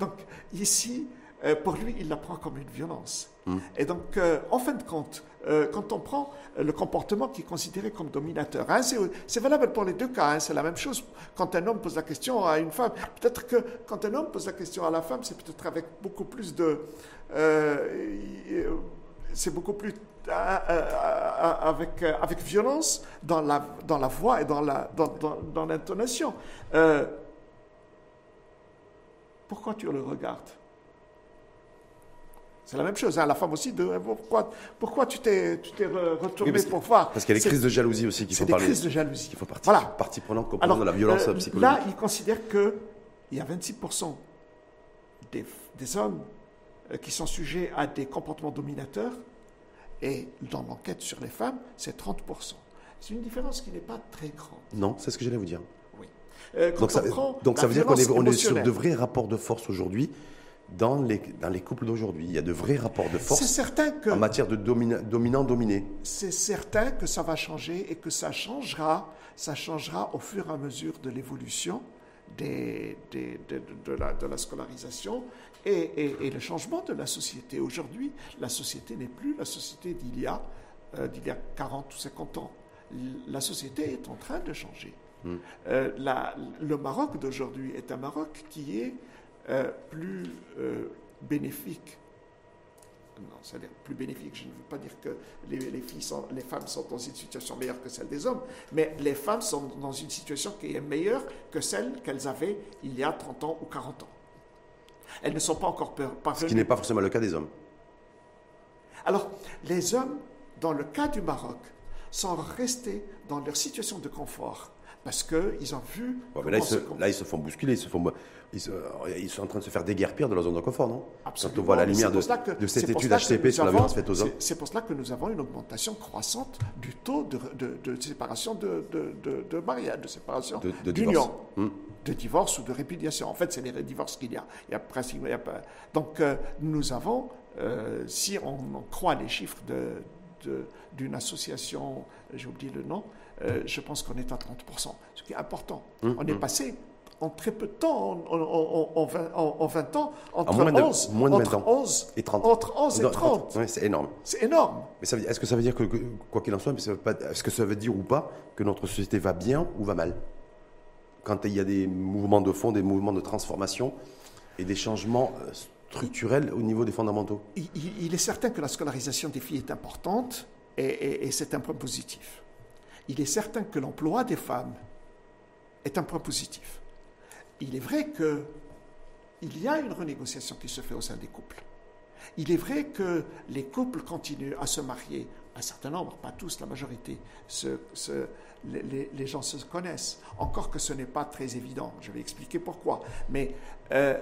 Donc ici, euh, pour lui, il la prend comme une violence. Hmm. Et donc, euh, en fin de compte, euh, quand on prend le comportement qui est considéré comme dominateur, hein, c'est valable pour les deux cas, hein, c'est la même chose quand un homme pose la question à une femme. Peut-être que quand un homme pose la question à la femme, c'est peut-être avec beaucoup plus de... c'est beaucoup plus avec, avec violence dans la, dans la voix et dans l'intonation. Dans, dans, pourquoi tu le regardes? C'est la même chose. Hein. La femme aussi, de, pourquoi, pourquoi tu t'es retourné pour voir Parce qu'il y a des crises de jalousie aussi qu'il faut parler. C'est des crises de jalousie. Il faut partie, voilà. partie prenante Alors, de la violence euh, psychologique. Là, il considère qu'il y a 26% des, des hommes euh, qui sont sujets à des comportements dominateurs. Et dans l'enquête sur les femmes, c'est 30%. C'est une différence qui n'est pas très grande. Non, c'est ce que j'allais vous dire. Oui. Euh, donc, ça, donc ça, veut dire qu'on est, on est sur de vrais rapports de force aujourd'hui dans les, dans les couples d'aujourd'hui. Il y a de vrais rapports de force certain que en matière de domina- dominant-dominé. c'est certain que ça va changer et que ça changera, ça changera au fur et à mesure de l'évolution des, des- de, de- la, de la scolarisation et, et- et le changement de la société. Aujourd'hui, la société n'est plus la société d'il y, a, euh, y a 40 ou 50 ans. La société est en train de changer. Euh, la- le Maroc d'aujourd'hui est un Maroc qui est euh, plus euh, bénéfique non, c'est-à-dire plus bénéfique. Je ne veux pas dire que les, les filles sont, les femmes sont dans une situation meilleure que celle des hommes, mais les femmes sont dans une situation qui est meilleure que celle qu'elles avaient il y a 30 ans ou 40 ans. Elles ne sont pas encore per- Ce qui parvenues. n'est pas forcément le cas des hommes. Alors, les hommes, dans le cas du Maroc, sont restés dans leur situation de confort parce qu'ils ont vu. Ouais, mais là, ils se- là, ils se font bousculer, ils, se font, ils, sont en train de se faire déguerpir de leur zone de confort, non? Absolument. Quand on voit la Mais lumière c'est de, pour cela que- de cette étude HCP nous la avons- violence faite aux hommes. c'est- C'est pour cela que nous avons une augmentation croissante du taux de, de- de séparation de, mariage, de séparation de d'union, divorce. Hmm. de divorce ou de répudiation. En fait, c'est les divorces qu'il y a. Il y a pratiquement- il y a pas- Donc, euh, nous avons, euh, si on, on croit les chiffres d'une association, j'ai oublié le nom, euh, je pense qu'on est à 30%, ce qui est important. Hmm, on est passé en très peu de temps, en, en- en- en 20, en- en 20 ans, entre moins de- 11, moins de 20 entre ans. 11 Et 30. entre 11 et Non, 30. ouais, c'est énorme. C'est énorme. Mais ça est-ce que ça veut dire que, que- quoi qu'il en soit, est-ce que ça veut dire ou pas que notre société va bien ou va mal? Quand il y a des mouvements de fond, des mouvements de transformation et des changements euh, structurels au niveau des fondamentaux. Il, il- il est certain que la scolarisation des filles est importante et, et- et c'est un point positif. Il est certain que l'emploi des femmes est un point positif. Il est vrai que il y a une renégociation qui se fait au sein des couples. Il est vrai que les couples continuent à se marier, un certain nombre, pas tous, la majorité. Les gens se connaissent, encore que ce n'est pas très évident. Je vais expliquer pourquoi. Mais euh,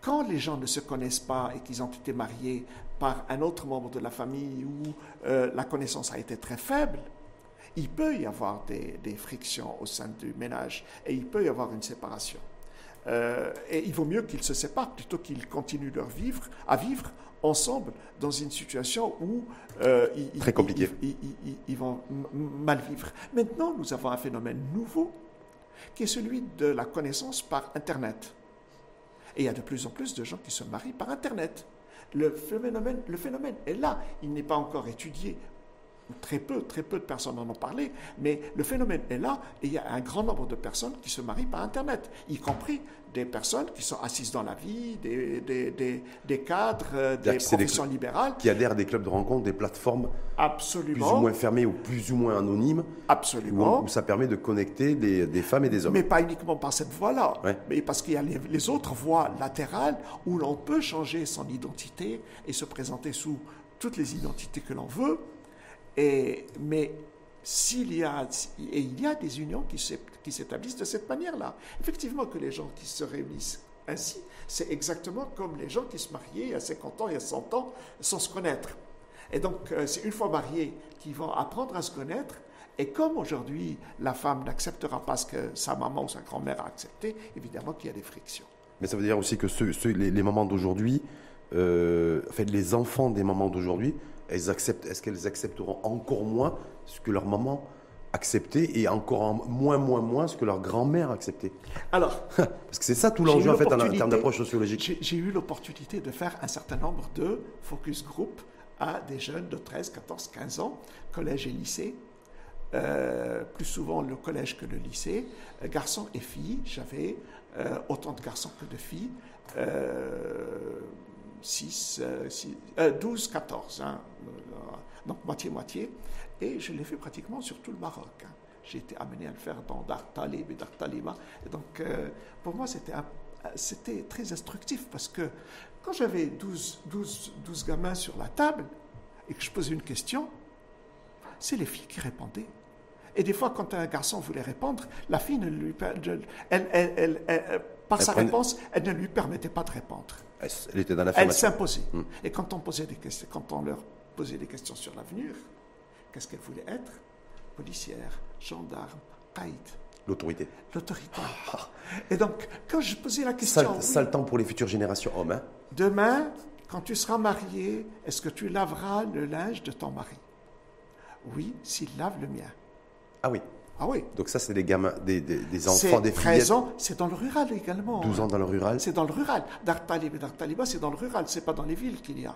quand les gens ne se connaissent pas et qu'ils ont été mariés par un autre membre de la famille où euh, la connaissance a été très faible, il peut y avoir des, des frictions au sein du ménage et il peut y avoir une séparation. Euh, et il vaut mieux qu'ils se séparent plutôt qu'ils continuent leur vivre, à vivre ensemble dans une situation où euh, ils, ils- Très compliqué. ils- ils- ils- ils vont mal vivre. Maintenant, nous avons un phénomène nouveau qui est celui de la connaissance par Internet. Et il y a de plus en plus de gens qui se marient par Internet. Le phénomène, le phénomène est là. Il n'est pas encore étudié. Très peu, très peu de personnes en ont parlé, mais le phénomène est là et il y a un grand nombre de personnes qui se marient par Internet, y compris des personnes qui sont assises dans la vie, des, des, des, des cadres, euh, des C'est des- professions libérales. Qui adhèrent à des clubs de rencontre, des plateformes plus Absolument. ou moins fermées ou plus ou moins anonymes, où, Absolument. où ça permet de connecter des, des femmes et des hommes. Mais pas uniquement par cette voie-là, Ouais. mais parce qu'il y a les, les autres voies latérales où l'on peut changer son identité et se présenter sous toutes les identités que l'on veut. Et, mais s'il y a, et il y a des unions qui s'é- qui s'établissent de cette manière-là. Effectivement que les gens qui se réunissent ainsi, c'est exactement comme les gens qui se mariaient a 50 ans, y a 100 ans, sans se connaître. Et donc, euh, c'est une fois mariés qu'ils vont apprendre à se connaître. Et comme aujourd'hui, la femme n'acceptera pas ce que sa maman ou sa grand-mère a accepté, évidemment qu'il y a des frictions. Mais ça veut dire aussi que les, les d'aujourd'hui, euh, les enfants des mamans d'aujourd'hui, elles acceptent, est-ce qu'elles accepteront encore moins ce que leur maman acceptait et encore en- moins, moins, moins ce que leur grand-mère acceptait? Alors, [LAUGHS] Parce que c'est ça tout l'enjeu eu en fait en, termes d'approche sociologique. j'ai j'ai eu l'opportunité de faire un certain nombre de focus group à des jeunes de 13, 14, 15 ans, collège et lycée. Euh, plus souvent le collège que le lycée, Euh, garçons et filles. J'avais euh, autant de garçons que de filles. Euh, 6, 12, 14. hein. Euh, donc moitié-moitié. Et je l'ai fait pratiquement sur tout le Maroc. hein. J'ai été amené à le faire dans Dar Talib et Dar Talima. Et donc, euh, pour moi, c'était un- c'était très instructif parce que quand j'avais 12, 12, 12 gamins sur la table et que je posais une question, c'est les filles qui répondaient. Et des fois, quand un garçon voulait répondre, la fille ne lui per- elle, elle- elle- elle- elle- par Elle sa réponse, elle ne lui permettait pas de répondre. Elle, elle était dans la Elle s'imposait. Hmm. Et quand on, posait des questions, quand on leur posait des questions sur l'avenir, qu'est-ce qu'elle voulait être? Policière, gendarme, caïd. L'autorité. L'autorité. Et donc, quand je posais la question... Ça, ça le temps pour les futures générations hommes. Hein. Demain, quand tu seras marié, est-ce que tu laveras le linge de ton mari? Oui, s'il lave le mien. Ah oui. Ah oui. Donc ça, c'est des gamins, des, des, des enfants, des 13 fillettes. ans, c'est dans le rural également. 12 hein. ans dans le rural. C'est dans le rural. Dartalib et Dartaliba, c'est dans le rural, c'est pas dans les villes qu'il y a.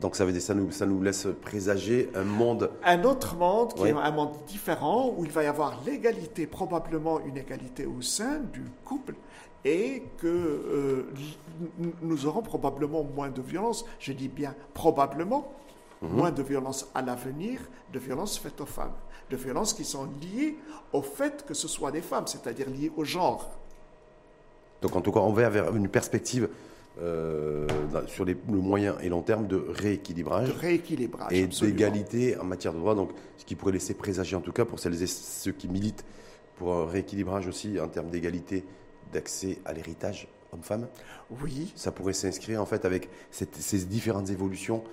Donc ça veut dire ça nous, ça nous laisse présager un monde. Un autre monde qui Oui. est un monde différent où il va y avoir l'égalité, probablement une égalité au sein du couple et que euh, nous aurons probablement moins de violence. Je dis bien probablement moins de violence à l'avenir, de violences faites aux femmes, de violences qui sont liées au fait que ce soit des femmes, c'est-à-dire liées au genre. Donc en tout cas, on va vers une perspective euh, sur les- le moyen et long terme de rééquilibrage. de rééquilibrage. et d'égalité en matière de droit, donc ce qui pourrait laisser présager en tout cas pour celles et ceux qui militent pour un rééquilibrage aussi en termes d'égalité d'accès à l'héritage homme-femme. Oui, Ça pourrait s'inscrire en fait avec cette- ces différentes évolutions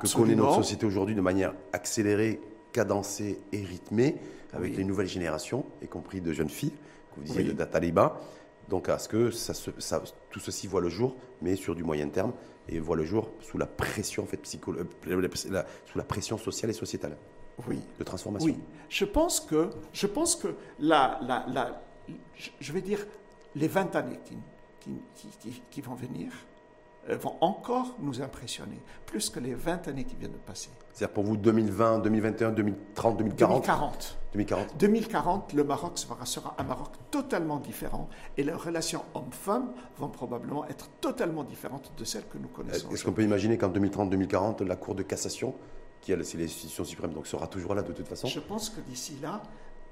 que connaît notre société aujourd'hui de manière accélérée, cadencée et rythmée avec Oui. les nouvelles générations, y compris de jeunes filles, que vous disiez Oui. de Dataliba. Donc à ce que ça se- ça- tout ceci voit le jour, mais sur du moyen terme, et voit le jour sous la pression en fait, psycho- euh, la- sous la pression sociale et sociétale Oui. de transformation. Oui, je pense que, je pense que la, la, la- je- vais dire, les 20 années qui, qui, qui- qui- qui vont venir vont encore nous impressionner, plus que les 20 années qui viennent de passer. C'est-à-dire pour vous 2020, 2021, 2030, 2040 2040. 2040. 2040, le Maroc sera, un Maroc totalement différent et les relations hommes-femmes vont probablement être totalement différentes de celles que nous connaissons. Est-ce qu'on peut imaginer qu'en 2030-2040, la Cour de cassation, qui est l'institution suprême, donc sera toujours là de toute façon? Je pense que d'ici là,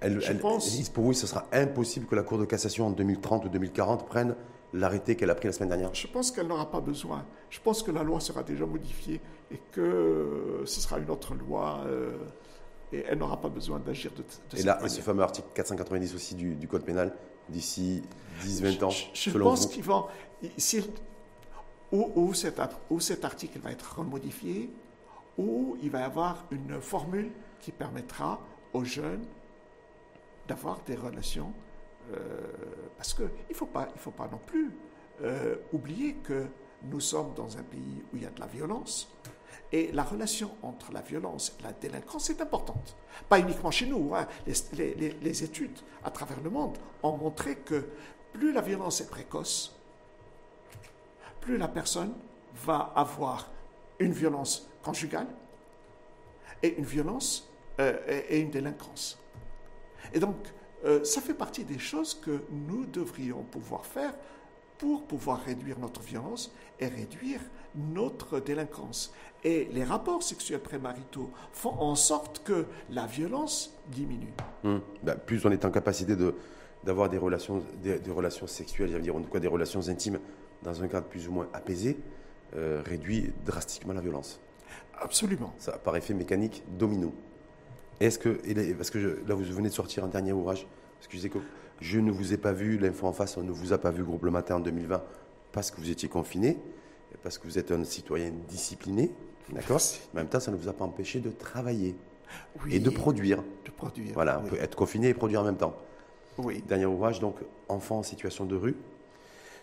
elle, je elle- pense- elle- Pour vous, ce sera impossible que la Cour de cassation en 2030 ou 2040 prenne l'arrêté qu'elle a pris la semaine dernière. Je pense qu'elle n'aura pas besoin. Je pense que la loi sera déjà modifiée et que euh, ce sera une autre loi euh, et elle n'aura pas besoin d'agir de, de Et cette là, manière. ce fameux article 490 aussi du, du Code pénal, d'ici 10-20 ans, Je, je selon pense qu'ils vont. s'ils- Ou, ou cet, ou cet article va être remodifié, ou il va y avoir une formule qui permettra aux jeunes d'avoir des relations. Euh, parce qu'il ne faut, pas- faut pas non plus euh, oublier que nous sommes dans un pays où il y a de la violence. Et la relation entre la violence et la délinquance est importante. Pas uniquement chez nous. hein. Les études à travers le monde ont montré que plus la violence est précoce, plus la personne va avoir une violence conjugale et une violence euh, et, et une délinquance. Et donc, euh, ça fait partie des choses que nous devrions pouvoir faire pour pouvoir réduire notre violence et réduire notre délinquance. Et les rapports sexuels prémaritaux font en sorte que la violence diminue. Hum. Ben, plus on est en capacité de d'avoir des relations, des, des relations sexuelles, j'allais dire en tout cas des relations intimes dans un cadre plus ou moins apaisé, euh, réduit drastiquement la violence. Absolument. Ça, par effet mécanique, domino. Est-ce que, parce que je- là vous venez de sortir un dernier ouvrage, parce que je ne vous ai pas vu, l'info en face, on ne vous a pas vu groupe le matin en 2020 parce que vous étiez confiné, parce que vous êtes un citoyen discipliné, d'accord? Mais en même temps, ça ne vous a pas empêché de travailler Oui, et de produire. de produire. Voilà, on peut être confiné et produire en même temps. Oui. Dernier ouvrage, donc, Enfants en situation de rue,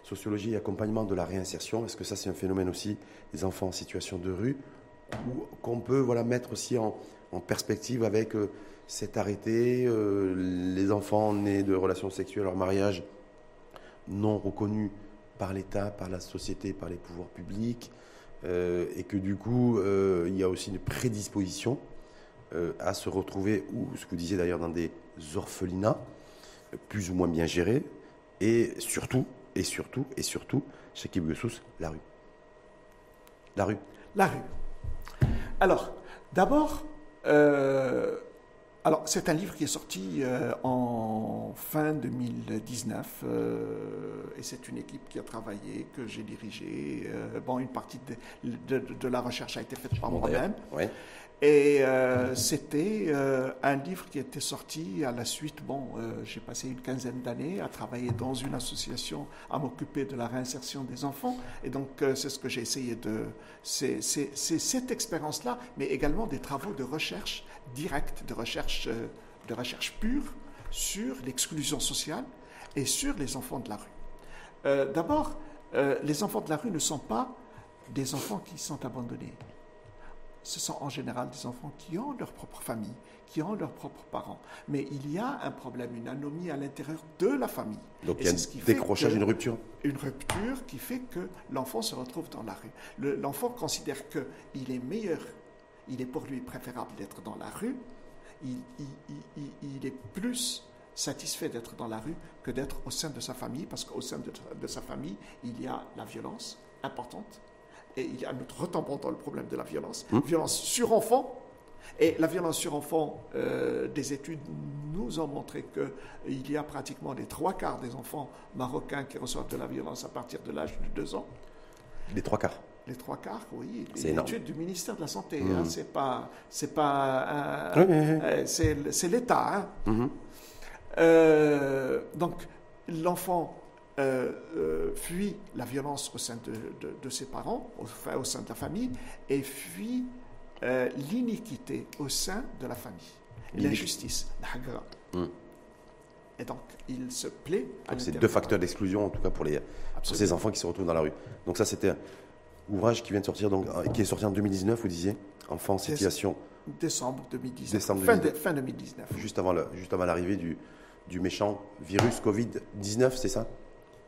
sociologie et accompagnement de la réinsertion. Est-ce que ça, c'est un phénomène aussi, les enfants en situation de rue, ou qu'on peut voilà, mettre aussi en, en perspective avec euh, cet arrêté, euh, les enfants nés de relations sexuelles hors mariage non reconnus par l'État, par la société, par les pouvoirs publics, euh, et que du coup, il y a aussi une prédisposition à se retrouver, ou ce que vous disiez d'ailleurs, dans des orphelinats, plus ou moins bien gérés, et surtout, et surtout, et surtout, chez Kiboussous, la rue. La rue. La rue. Alors, d'abord, euh, alors c'est un livre qui est sorti euh, en fin 2019 euh, et c'est une équipe qui a travaillé, que j'ai dirigée. Bon, une partie de, de- de la recherche a été faite par moi-même. Ouais. Et euh, c'était euh, un livre qui était sorti à la suite. Bon, euh, j'ai passé une quinzaine d'années à travailler dans une association, à m'occuper de la réinsertion des enfants. Et donc, c'est ce que j'ai essayé de. C'est cette expérience-là, mais également des travaux de recherche directe, de recherche, de recherche pure, sur l'exclusion sociale et sur les enfants de la rue. D'abord, les enfants de la rue ne sont pas des enfants qui sont abandonnés. Ce sont en général des enfants qui ont leur propre famille, qui ont leurs propres parents. Mais il y a un problème, une anomie à l'intérieur de la famille. Donc il y a c'est ce qui un décrochage, une rupture. une rupture qui fait que l'enfant se retrouve dans la rue. Le- L'enfant considère qu'il est meilleur, il est pour lui préférable d'être dans la rue, il, il- il- il- il est plus satisfait d'être dans la rue que d'être au sein de sa famille, parce qu'au sein de, de sa famille, il y a la violence importante, et il y a notre retombant dans le problème de la violence, violence sur enfant, et la violence sur enfant, euh, des études nous ont montré qu'il y a pratiquement les trois quarts des enfants marocains qui reçoivent de la violence à partir de l'âge de deux ans. Les trois quarts. Les trois quarts, oui. C'est. L'étude du ministère de la Santé, Mhm. hein, c'est pas, c'est pas, euh, l'État. hein. Mhm. Euh, donc, l'enfant euh, euh, fuit la violence au sein de, de- de ses parents, au, enfin, au sein de la famille, et fuit euh, l'iniquité au sein de la famille, l'injustice, la. Mhm. Et donc, il se plaît c'est deux facteurs d'exclusion, en tout cas pour, les, pour ces enfants qui se retrouvent dans la rue. Donc ça, c'était un ouvrage qui vient de sortir, donc, qui est sorti en 2019, vous disiez Enfants en situation Décembre 2019. Décembre fin, 2019. de- fin 2019. juste avant le- juste avant l'arrivée du, du méchant virus Covid-19, c'est ça?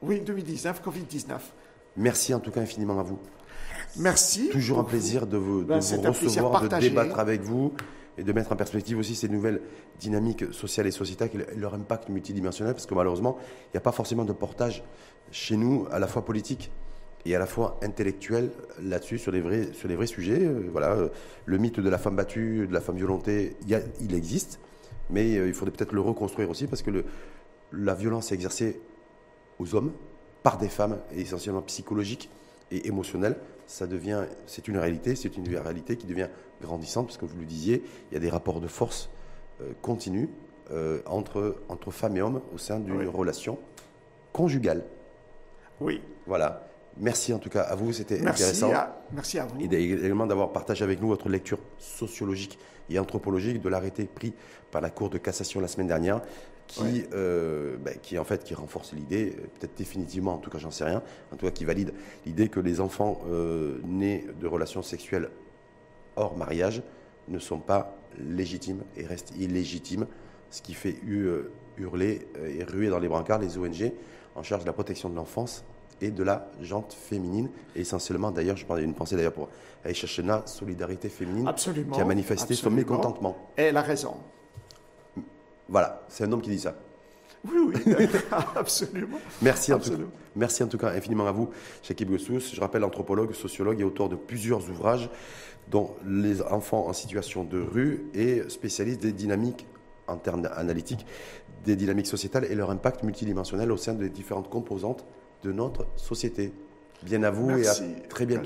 Oui, 2019, Covid-19. Merci en tout cas infiniment à vous. Merci. Toujours un plaisir de vous, de Ben, vous recevoir, de débattre avec vous et de mettre en perspective aussi ces nouvelles dynamiques sociales et sociétales et leur impact multidimensionnel, parce que malheureusement, il n'y a pas forcément de portage chez nous, à la fois politique et à la fois intellectuel là-dessus, sur les vrais, sur les vrais sujets. Euh, voilà, euh, le mythe de la femme battue, de la femme violentée, il, y a- il existe, mais euh, il faudrait peut-être le reconstruire aussi, parce que le, la violence est exercée aux hommes par des femmes, et essentiellement psychologique et émotionnelle. Ça devient, c'est une réalité, c'est une réalité qui devient grandissante, parce que vous le disiez, il y a des rapports de force euh, continus euh, entre, entre femmes et hommes au sein d'une Oui. relation conjugale. Oui. Voilà. Merci en tout cas à vous, c'était intéressant. à, merci à vous. Et également d'avoir partagé avec nous votre lecture sociologique et anthropologique de l'arrêté pris par la Cour de cassation la semaine dernière, qui, Ouais. euh, ben, qui en fait qui renforce l'idée, euh, peut-être définitivement, en tout cas j'en sais rien, en tout cas qui valide l'idée que les enfants euh, nés de relations sexuelles hors mariage ne sont pas légitimes et restent illégitimes, ce qui fait hu- hurler et ruer dans les brancards les ONG en charge de la protection de l'enfance et de la jante féminine, et essentiellement d'ailleurs, je prends une pensée d'ailleurs pour Aïcha Chena, Solidarité féminine, Absolument. qui a manifesté son mécontentement. Et elle a raison. Voilà, c'est un homme qui dit ça. Oui, oui, [LAUGHS] absolument. Merci en, tout, Absolument. merci en tout cas infiniment à vous, Shakib Gossous. Je rappelle anthropologue, sociologue et auteur de plusieurs ouvrages, dont Les enfants en situation de rue et spécialiste des dynamiques en termes analytiques, des dynamiques sociétales et leur impact multidimensionnel au sein des différentes composantes de notre société. Bien à vous Merci. et à très bientôt.